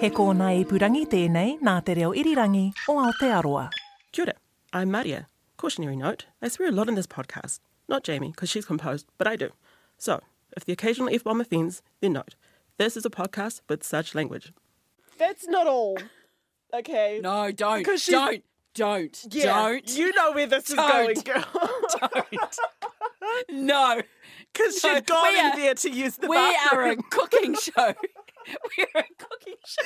He kōna i purangi tēnei nā te reo irirangi o Aotearoa. Kia ora, I'm Maria. Cautionary note, I swear a lot in this podcast. Not Jamie, because she's composed, but I do. So, if the occasional F-bomb offends, then note. This is a podcast with such language. That's not all. Okay. No, don't. Because she's- Don't. Don't. Yeah, Don't. You know where this is Don't. going, girl. don't. No. Because No, she'd gone we in are- there to use the we are a cooking show. We're a cooking show.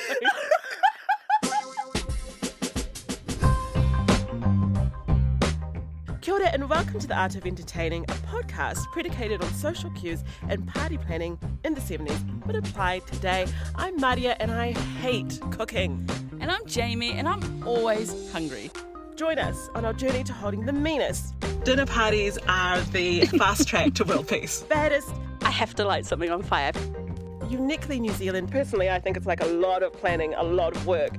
Kia ora and welcome to The Art of Entertaining, a podcast predicated on social cues and party planning in the 70s, but applied today. I'm Maria and I hate cooking. And I'm Jamie, and I'm always hungry. Join us on our journey to holding the meanest. Dinner parties are the fast track to world peace. Baddest, I have to light something on fire. Uniquely New Zealand. Personally, I think it's like a lot of planning, a lot of work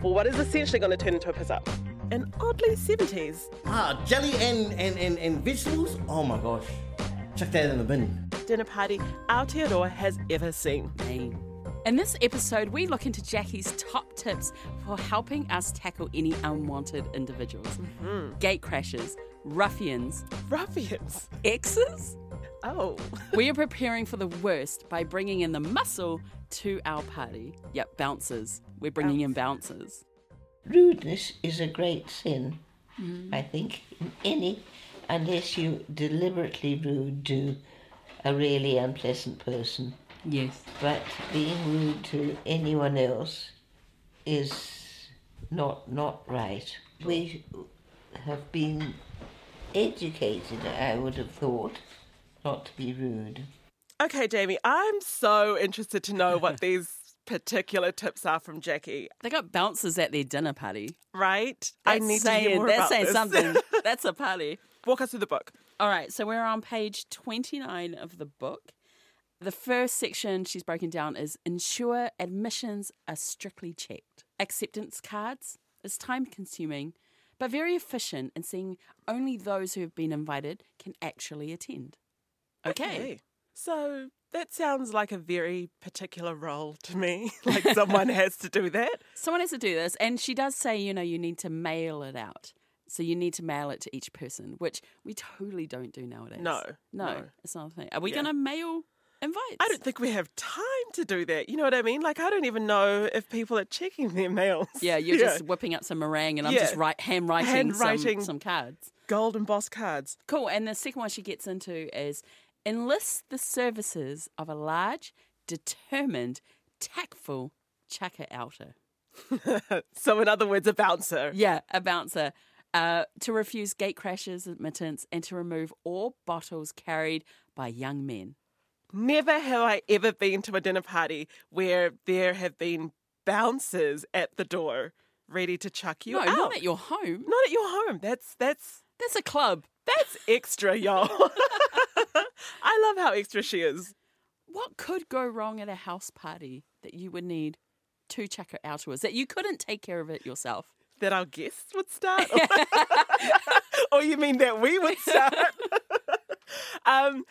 for what is essentially going to turn into a piss up. And oddly 70s. Ah, jelly and, and, and, and vegetables? Oh my gosh. Chuck that in the bin. dinner party Aotearoa has ever seen. Me. In this episode, we look into Jackie's top tips for helping us tackle any unwanted individuals, gate crashers, ruffians, Ruffians. exes. Oh. We are preparing for the worst by bringing in the muscle to our party. Yep, bouncers. We're bringing in bouncers. Rudeness is a great sin, mm-hmm. I think, in any, unless you deliberately rude to a really unpleasant person. Yes. But being rude to anyone else is not not right. We have been educated, I would have thought, not to be rude. Okay, Jamie, I'm so interested to know what these particular tips are from Jackie, They got bouncers at their dinner party. right? I need saying, to hear more That's about saying this. something. That's a party. Walk us through the book. All right, so we're on page 29 of the book. The first section she's broken down is ensure admissions are strictly checked. Acceptance cards is time consuming, but very efficient in seeing only those who have been invited can actually attend. Okay. So that sounds like a very particular role to me. like someone has to do that. Someone has to do this, and she does say, you know, you need to mail it out. So you need to mail it to each person, which we totally don't do nowadays. No, no, no. it's not a thing. Are we Yeah. going to mail invites? I don't think we have time to do that. You know what I mean? Like I don't even know if people are checking their mails. Yeah, you're just whipping up some meringue, and I'm just Yeah. write handwriting, Handwriting. Some, some cards. gold embossed cards. Cool. And the second one she gets into is enlist the services of a large, determined, tactful chucker outer. So in other words, a bouncer. Yeah, a bouncer. Uh, to refuse gate crashers admittance and to remove all bottles carried by young men. Never have I ever been to a dinner party where there have been bouncers at the door ready to chuck you no, out. not at your home. Not at your home. That's that's That's a club. that's extra, y'all. I love how extra she is. What could go wrong at a house party that you would need two chucker outers that you couldn't take care of it yourself? That our guests would start, or you mean that we would start? um,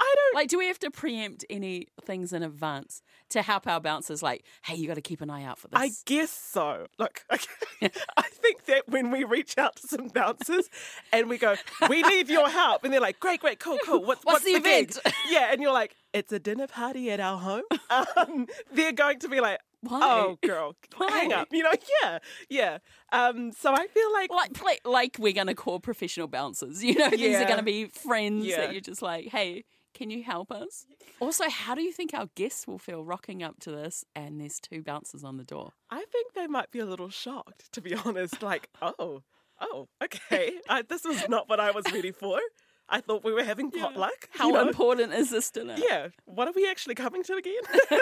I don't. Like, do we have to preempt any things in advance to help our bouncers? Like, hey, you got to keep an eye out for this. I guess so. Look, okay. I think that when we reach out to some bouncers and we go, "We need your help," and they're like, "Great, great, cool, cool. What's, What's the gig?" event? Yeah, and you're like, "It's a dinner party at our home." Um, they're going to be like, Why? "Oh, girl, hang up." You know? Yeah, yeah. Um, so I feel like like, pla- like we're going to call professional bouncers. You know, these are going to be friends Yeah. that you're just like, hey, can you help us? Also, how do you think our guests will feel rocking up to this and there's two bouncers on the door? I think they might be a little shocked, to be honest. Like, oh, oh, okay. I, this was not what I was ready for. I thought we were having potluck. How you know? important is this dinner? Yeah. What are we actually coming to again?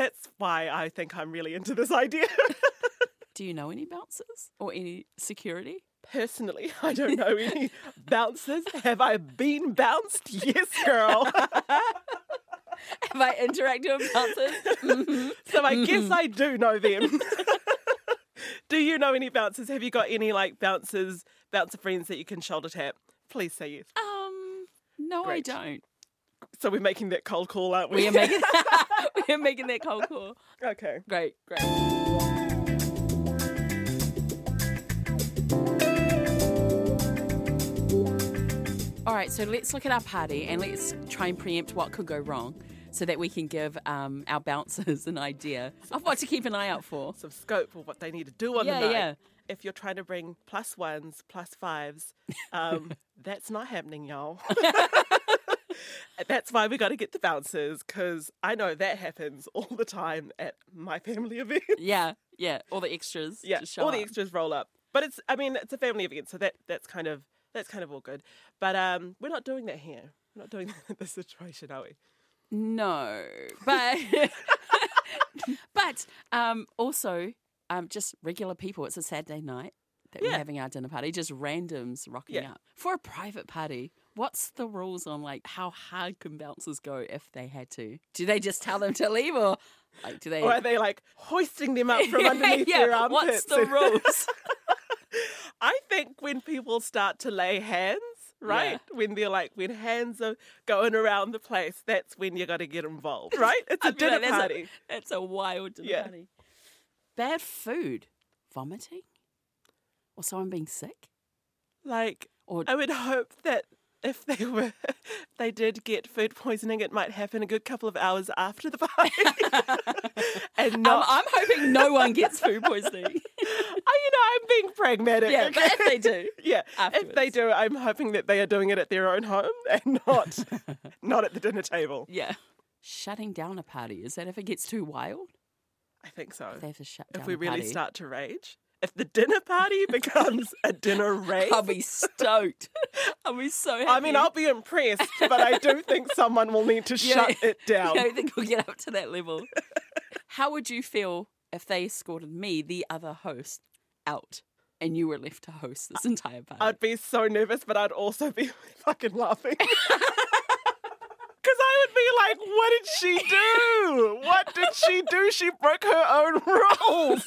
That's why I think I'm really into this idea. Do you know any bouncers or any security? Personally, I don't know any bouncers. Have I been bounced? Yes, girl. Have I interacted with bouncers? so I guess I do know them. do you know any bouncers? Have you got any like bouncers, bouncer friends that you can shoulder tap? Please say yes. um, no, Great. I don't. So we're making that cold call, aren't we? We are making we are making that cold call. okay. Great, great. All right, so let's look at our party and let's try and preempt what could go wrong so that we can give um, our bouncers an idea of what to keep an eye out for. Some scope for what they need to do on Yeah, the night. yeah. If you're trying to bring plus ones, plus fives, um, that's not happening, y'all. That's why we got to get the bouncers because I know that happens all the time at my family events. Yeah, yeah, all the extras. Yeah, just show all the up. extras roll up. But it's, I mean, it's a family event, so that that's kind of that's kind of all good. But um, we're not doing that here. We're not doing that in this situation, are we? No, but but um, also um, just regular people. It's a Saturday night that we're having our dinner party. Just randoms rocking Yeah. up for a private party. What's the rules on like how hard can bouncers go if they had to? Do they just tell them to leave, or like do they? Or are they like hoisting them up from underneath yeah, their armpits? What's the rules? I think when people start to lay hands, right? When they're like, when hands are going around the place, that's when you got to get involved, right? It's a dinner like that's a- party. That's a wild dinner Yeah. party. Bad food, vomiting, or someone being sick, Like, or I would hope that if they were, if they did get food poisoning, it might happen a good couple of hours after the party, and um. I'm hoping no one gets food poisoning. oh, you know, I'm being pragmatic. Yeah, but if they do, yeah, if they do, I'm hoping that they are doing it at their own home and not, not at the dinner table. Yeah. Shutting down a party is that if it gets too wild, I think so. they have to shut down. If we really party. start to rage, if the dinner party becomes a dinner rave, I'll be stoked. I'll be so happy. I mean, I'll be impressed, but I do think someone will need to Yeah. shut it down. I don't think we'll get up to that level. How would you feel if they escorted me, the other host, out, and you were left to host this entire party? I'd be so nervous, but I'd also be fucking laughing. Because I would be like, what did she do? What did she do? She broke her own rules.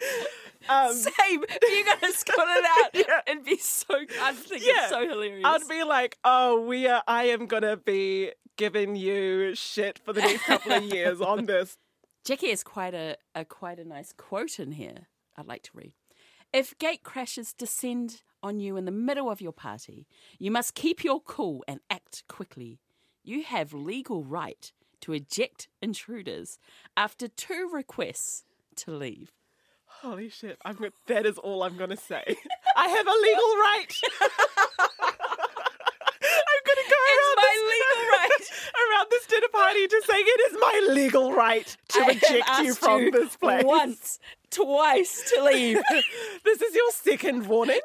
um, Same. You got to escort it out Yeah. and be so. I think Yeah. it's so hilarious. I'd be like, oh, we are, I am going to be giving you shit for the next couple of years on this. Jackie has quite a, a quite a nice quote in here. I'd like to read. If gate crashes descend on you in the middle of your party, you must keep your cool and act quickly. You have legal right to eject intruders after two requests to leave. Holy shit, I'm go- that is all I'm going to say. I have a legal right. I'm going to go It's around my this, legal right. around this dinner party to say it is my legal right to I have eject you from you this place. once, twice to leave. this is your second warning.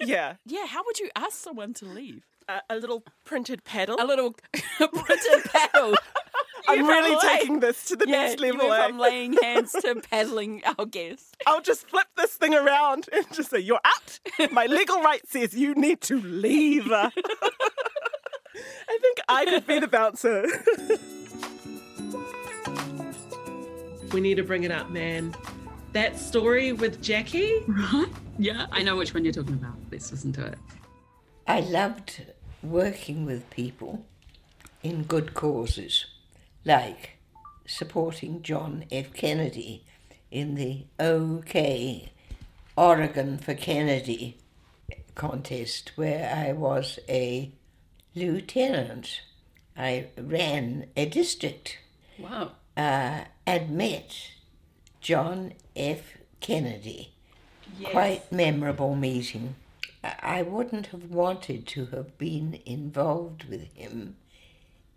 Yeah, yeah, how would you ask someone to leave? a, a little printed paddle. A little printed paddle. I'm really from taking this to the yeah, next you level. went eh? from laying hands to paddling our guest. I'll just flip this thing around and just say, You're out. My legal right says you need to leave. I think I could be the bouncer. we need to bring it up, man. That story with Jackie? Right? Yeah, I know which one you're talking about. Let's listen to it. I loved working with people in good causes, like supporting John F. Kennedy in the OK Oregon for Kennedy contest, where I was a lieutenant. I ran a district Wow. uh, and met John F. Kennedy. Quite memorable meeting. I wouldn't have wanted to have been involved with him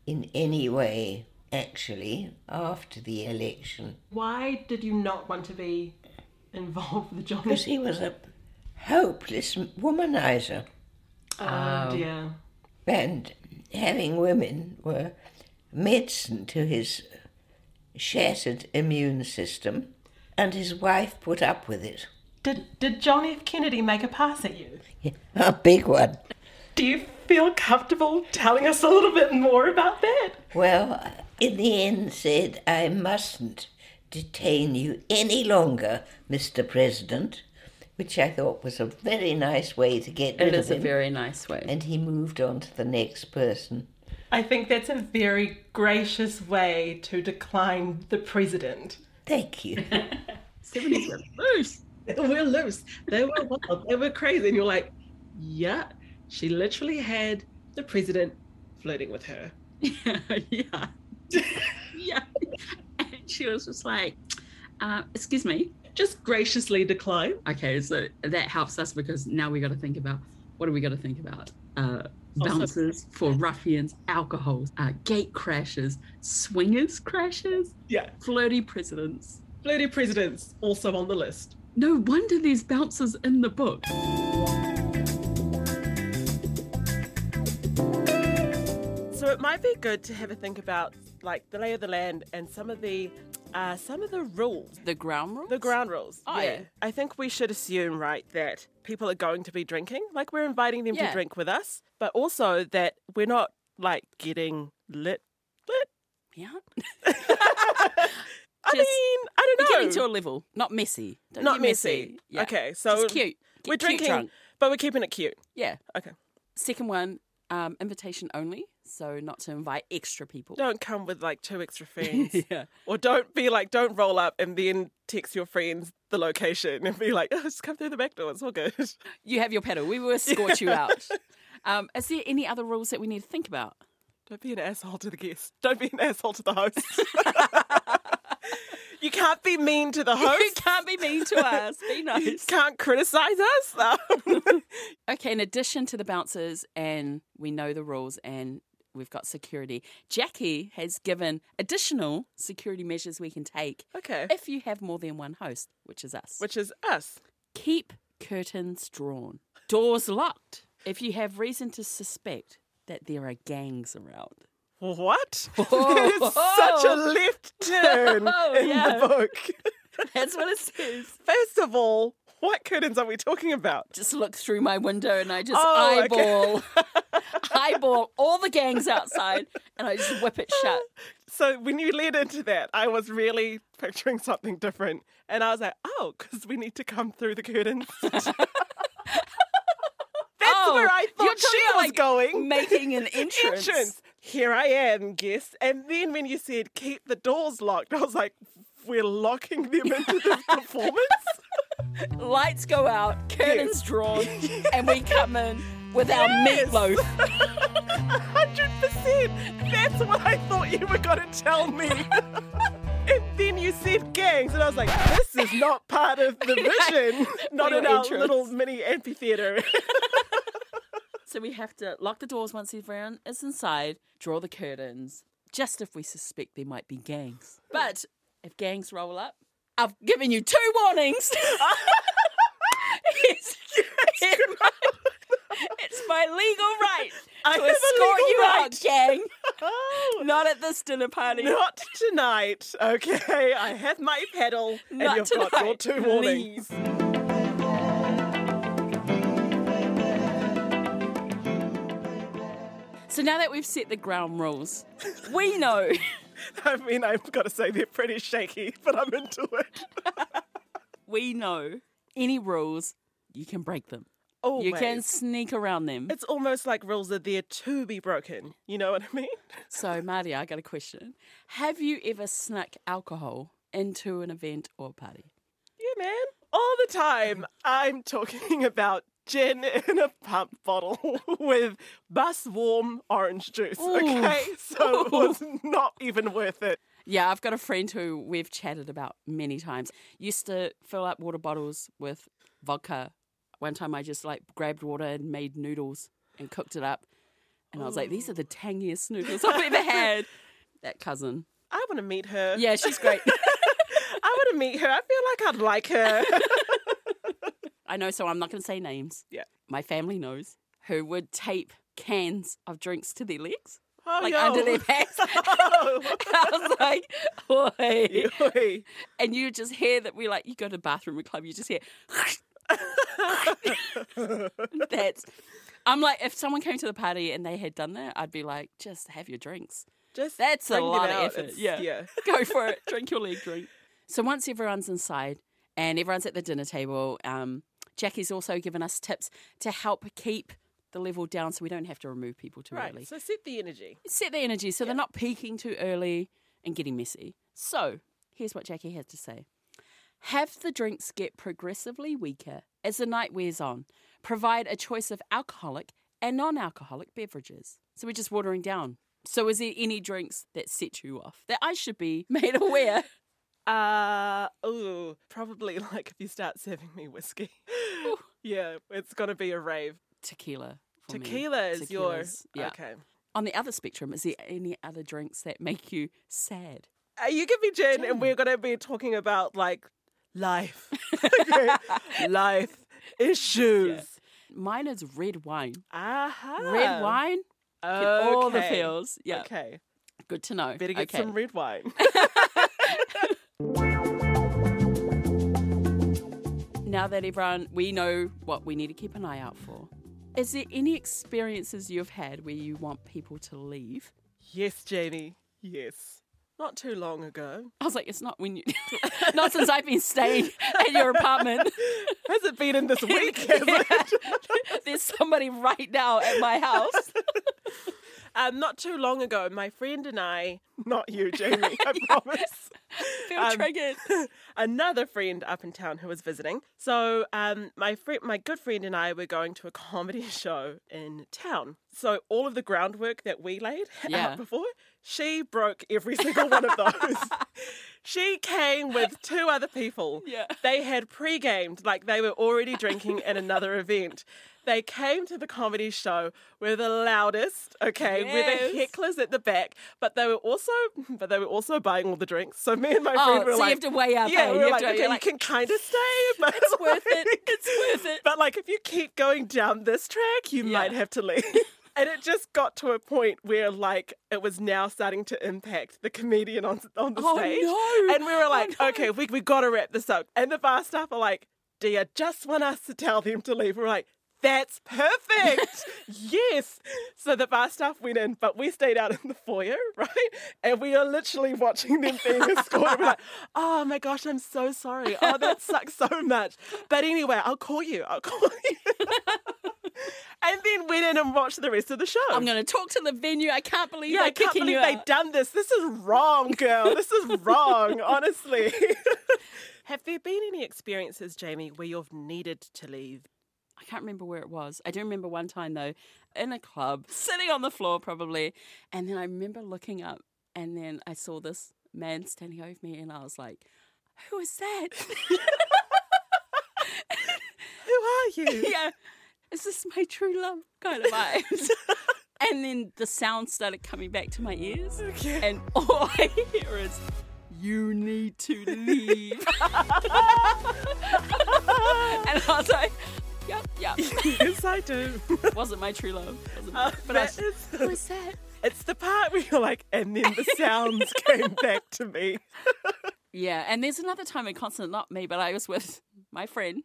in any way, actually, after the election, Why did you not want to be involved with John? because he was a hopeless womanizer. Oh, oh, dear. and having women were medicine to his shattered immune system, and his wife put up with it. Did, did John F. Kennedy make a pass at you? A big one. Do you feel comfortable telling us a little bit more about that? Well, in the end, said, I mustn't detain you any longer, Mr. President, which I thought was a very nice way to get rid It of is a very nice way. and he moved on to the next person. I think that's a very gracious way to decline the president. Thank you. 70s were loose. They were loose. They were wild. They were crazy. And you're like, yeah, she literally had the president flirting with her. yeah. yeah. And she was just like, uh, excuse me. Just graciously decline. Okay, so that helps us because now we got to think about what do we got to think about? Uh, bouncers for ruffians, alcohols, uh, gate crashes, swingers crashes, Yeah. flirty presidents. Flirty presidents also on the list. No wonder there's bouncers in the book. It might be good to have a think about like the lay of the land and some of the uh, some of the rules. The ground rules? The ground rules. Oh, yeah. I think we should assume, right, that people are going to be drinking. Like we're inviting them Yeah. to drink with us, but also that we're not like getting lit. Lit. Yeah. I Just- mean, I don't know. getting to a level. Not messy. Don't not get messy. Yeah. Okay, so Just cute. Get we're cute drinking, drunk. but we're keeping it cute. Yeah. Okay. Second one, um, invitation only. So not to invite extra people. Don't come with like two extra friends. yeah. Or don't be like, don't roll up and then text your friends the location and be like, oh, just come through the back door. It's all good. You have your pedal. We will escort you out. Um, is there any other rules that we need to think about? Don't be an asshole to the guest. Don't be an asshole to the host. You can't be mean to the host. You can't be mean to us. Be You nice. can't criticize us. Okay, in addition to the bouncers, and we know the rules, and we've got security, Jackie has given additional security measures we can take okay. if you have more than one host, which is us. Which is us. Keep curtains drawn, doors locked if you have reason to suspect that there are gangs around. What? it's such a left turn Oh, in yeah. the book. That's what it says. First of all, what curtains are we talking about? Just look through my window and I just Oh, okay. eyeball, eyeball all the gangs outside, and I just whip it shut. So when you led into that, I was really picturing something different, and I was like, "Oh, because we need to come through the curtains." That's Oh, where I thought she was like going. making an entrance. Entrance. Here I am, guess. And then when you said keep the doors locked, I was like, "We're locking them into this performance." Lights go out, curtains drawn, and we come in with our Yes. meatloaf. hundred percent. That's what I thought you were going to tell me. and then you said gangs, and I was like, this is not part of the vision. not in our entrance. little mini amphitheater. So we have to lock the doors once everyone is inside, draw the curtains, just if we suspect there might be gangs. But if gangs roll up, I've given you two warnings. it's, it's my, it's my legal right I to a escort you right. out, gang. oh, Not at this dinner party. not tonight. Okay, I have my pedal, and Not you've got your tonight, two warnings. please. So now that we've set the ground rules, we know I mean, I've got to say they're pretty shaky, but I'm into it. we know any rules, you can break them. Always. You can sneak around them. It's almost like rules are there to be broken. You know what I mean? So, Marty, I got a question. Have you ever snuck alcohol into an event or party? Yeah, man. All the time, I'm talking about gin in a pump bottle with bus warm orange juice. Okay, so it was not even worth it. Yeah, I've got a friend who we've chatted about many times. Used to fill up water bottles with vodka. One time I just like grabbed water and made noodles and cooked it up. And I was like, these are the tangiest noodles I've ever had. That cousin. I want to meet her. Yeah, she's great. I want to meet her. I feel like I'd like her. I know, so I'm not going to say names. Yeah. My family knows. who would tape cans of drinks to their legs, Oh, like yo. under their pants. Oh. I was like, Oi. Oi. And you just hear that we like, you go to the bathroom or club, you just hear, that's. I'm like, if someone came to the party and they had done that, I'd be like, just have your drinks. Just That's a lot of effort. It's- Yeah. yeah. Go for it. Drink your leg drink. So once everyone's inside and everyone's at the dinner table, um, Jackie's also given us tips to help keep the level down so we don't have to remove people too Right. early. So set the energy. Set the energy so they're not peaking too early and getting messy. So here's what Jackie has to say. Have the drinks get progressively weaker as the night wears on. Provide a choice of alcoholic and non alcoholic beverages. So we're just watering down. So, is there any drinks that set you off that I should be made aware? Uh oh, probably like if you start serving me whiskey. yeah, it's gonna be a rave. Tequila. for me. Tequila is your Tequila's- yeah. okay. On the other spectrum, is there any other drinks that make you sad? Uh, you give me gin, and we're gonna be talking about like life, life issues. Mine is red wine. Aha. Red wine, get all the Okay. feels. Yeah, Okay, good to know. better get okay. some red wine. now that everyone we know what we need to keep an eye out for. Is there any experiences you've had where you want people to leave? yes, Jamie. Yes. Not too long ago. I was like, it's not when you, not since I've been staying at your apartment. Has it been in this week? it? There's somebody right now at my house. Um, not too long ago, my friend and I, not you, Jamie, I promise. Feel Um, triggered. another friend up in town who was visiting. So um, my friend, my good friend, and I were going to a comedy show in town. So all of the groundwork that we laid Yeah. out before, she broke every single one of those. she came with two other people. Yeah. They had pre-gamed, like they were already drinking at another event. They came to the comedy show with the loudest, okay, with the hecklers at the back, but they were also, but they were also buying all the drinks. So me and my Oh, friend were so like, you have to weigh up. yeah, eh? we You were like, to- okay, you're you can kind of stay, but It's worth it. It's worth it. But like, if you keep going down this track, you might have to leave. And it just got to a point where, like, it was now starting to impact the comedian on on the Oh, stage. no. And we were Oh, like, no. okay, we we got to wrap this up. And the bar staff are like, "Do you just want us to tell them to leave?" We're like. That's perfect. yes. So the bar staff went in, but we stayed out in the foyer, right? And we are literally watching them being escorted. We're like, oh my gosh, I'm so sorry. Oh, that sucks so much. But anyway, I'll call you. I'll call you. and then went in and watched the rest of the show. I'm going to talk to the venue. I can't believe yeah, I can't believe they've done this. This is wrong, girl. This is wrong, honestly. Have there been any experiences, Jamie, where you've needed to leave? I can't remember where it was. I do remember one time though, in a club, sitting on the floor probably, and then I remember looking up, and then I saw this man standing over me, and I was like, "Who is that?" Who are you? yeah, is this my true love kind of vibes? and then the sound started coming back to my ears, Okay. and all I hear is. You need to leave. and I was like, yep, yep. yes, I do. Wasn't my true love. Wasn't Uh, but I that was, is- who is that? It's the part where you're like, and then the sounds came back to me. Yeah, and there's another time in concert, not me, but I was with my friend.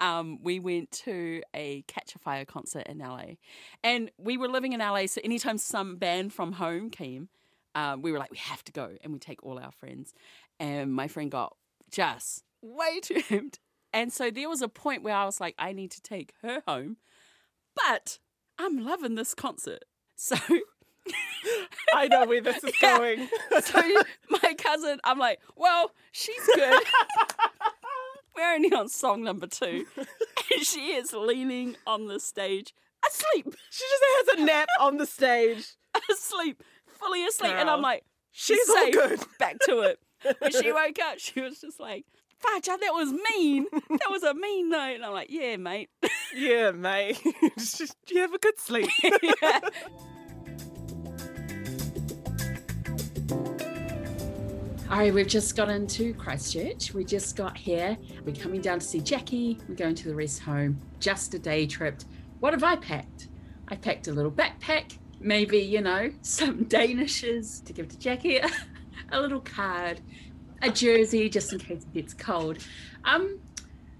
Um, we went to a Katchafire concert in LA, and we were living in LA. So anytime some band from home came, um, we were like, we have to go, and we take all our friends. And my friend got just way too amped, and so there was a point where I was like, I need to take her home, but I'm loving this concert, so. I know where this is Yeah. going. So my cousin, I'm like, well, she's good. We're only on song number two. And she is leaning on the stage, asleep, She just has a nap on the stage. asleep, fully asleep. And I'm like, she's She's all good. Back to it. When she woke up, she was just like, Fudge, that was mean. That was a mean night. And I'm like, yeah, mate. Yeah, mate. Do you have a good sleep? Yeah. All right, we've just got into Christchurch. We just got here. We're coming down to see Jackie. We're going to the rest home. Just a day trip. what have I packed? I packed a little backpack, maybe, you know, some Danishes to give to Jackie, a little card, a jersey just in case it gets cold. Um,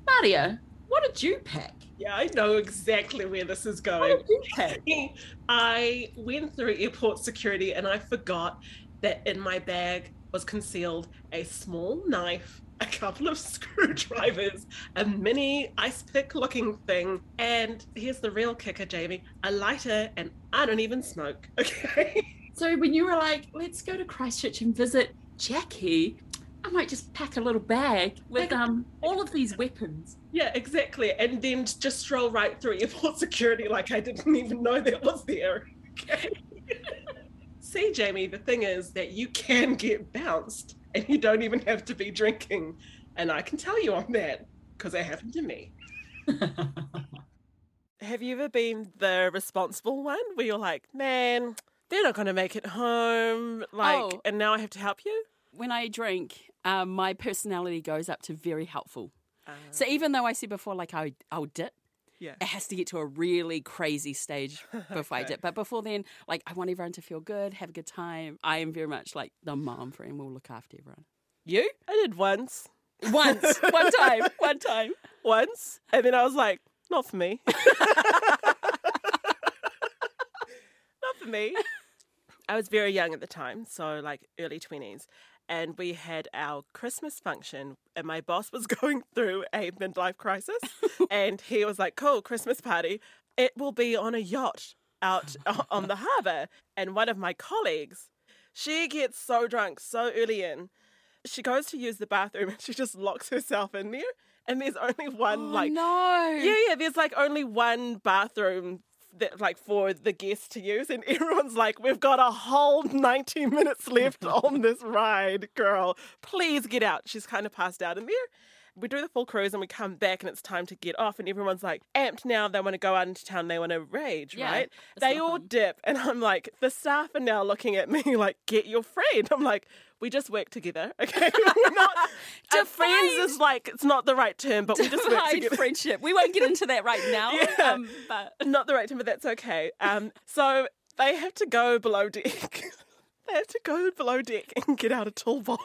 Maria, what did you pack? Yeah, I know exactly where this is What going. did you pack? I went through airport security and I forgot that in my bag was concealed a small knife, a couple of screwdrivers, a mini ice pick looking thing, and here's the real kicker, Jamie a lighter, and I don't even smoke. Okay. So when you were like, let's go to Christchurch and visit Jackie, I might just pack a little bag with um all of these weapons. Yeah, exactly. And then just stroll right through airport security like I didn't even know that was there. Okay. See, Jamie, the thing is that you can get bounced and you don't even have to be drinking. And I can tell you on that because it happened to me. Have you ever been the responsible one where you're like, man, they're not going to make it home? Like, Oh. and now I have to help you? When I drink, um, my personality goes up to very helpful. So even though I said before, like I, I'll dip, Yeah. it has to get to a really crazy stage before I dip. But before then, like I want everyone to feel good, have a good time. I am very much like the mom friend. We'll look after everyone. You? I did once. Once, one time, one time. once, and then I was like, not for me. not for me. I was very young at the time, so like early 20s, and we had our Christmas function, and my boss was going through a midlife crisis, and he was like, cool, Christmas party. It will be on a yacht out on the harbour. And one of my colleagues, she gets so drunk so early in, she goes to use the bathroom and she just locks herself in there. And there's only one oh, like Oh, no. yeah, yeah. There's like only one bathroom that like for the guests to use, and everyone's like, "We've got a whole 90 minutes left on this ride, girl. Please get out." She's kind of passed out in there. We do the full cruise and we come back and it's time to get off and everyone's like amped now. They want to go out into town. They want to rage, Yeah, right? They all fun. dip and I'm like, the staff are now looking at me like, get your friend. I'm like, we just work together, okay? We're not. uh, friends is like it's not the right term, but we just work together. friendship. We won't get into that right now. Yeah. Um, but not the right term, but that's okay. Um, so they have to go below deck. they have to go below deck and get out a toolbox.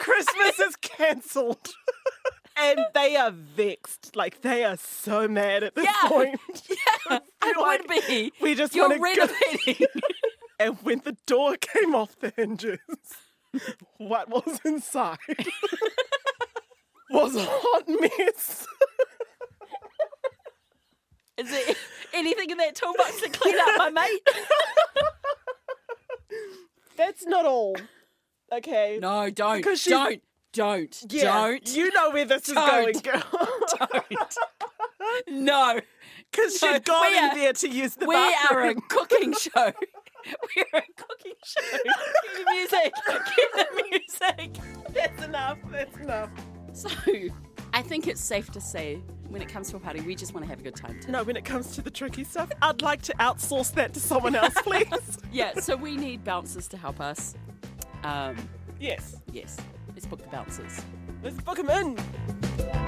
Christmas is cancelled. and they are vexed. Like they are so mad at this Yeah. point. yeah, it like, would be. We just You're renovating. And when the door came off the hinges, what was inside was a hot mess. Is there anything in that toolbox to clean up, my mate? That's not all. Okay. No, don't. Because she's- Don't. Don't. Yeah, Don't. You know where this is Don't. going, girl. don't. No. Because she's gone in there to use the we are a cooking show. We're a cooking show. Get the music. Get the music. That's enough. That's enough. So, I think it's safe to say when it comes to a party, we just want to have a good time too. No, when it comes to the tricky stuff, I'd like to outsource that to someone else, please. Yeah, so we need bouncers to help us. Um, yes. yes, let's book the bouncers. Let's book them in.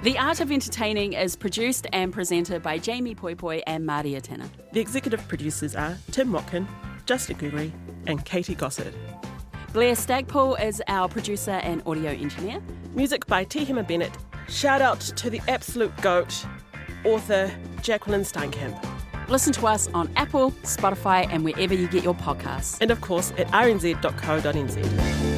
The Art of Entertaining is produced and presented by Jamie Poi Poi and Maria Tanner. The executive producers are Tim Watkin, Justin Gregory, and Katie Gossard. Blair Stagpoole is our producer and audio engineer. Music by Tehima Bennett. Shout out to the absolute goat, author Jacqueline Steinkamp. Listen to us on Apple, Spotify, and wherever you get your podcasts. And of course at rnz.co.nz.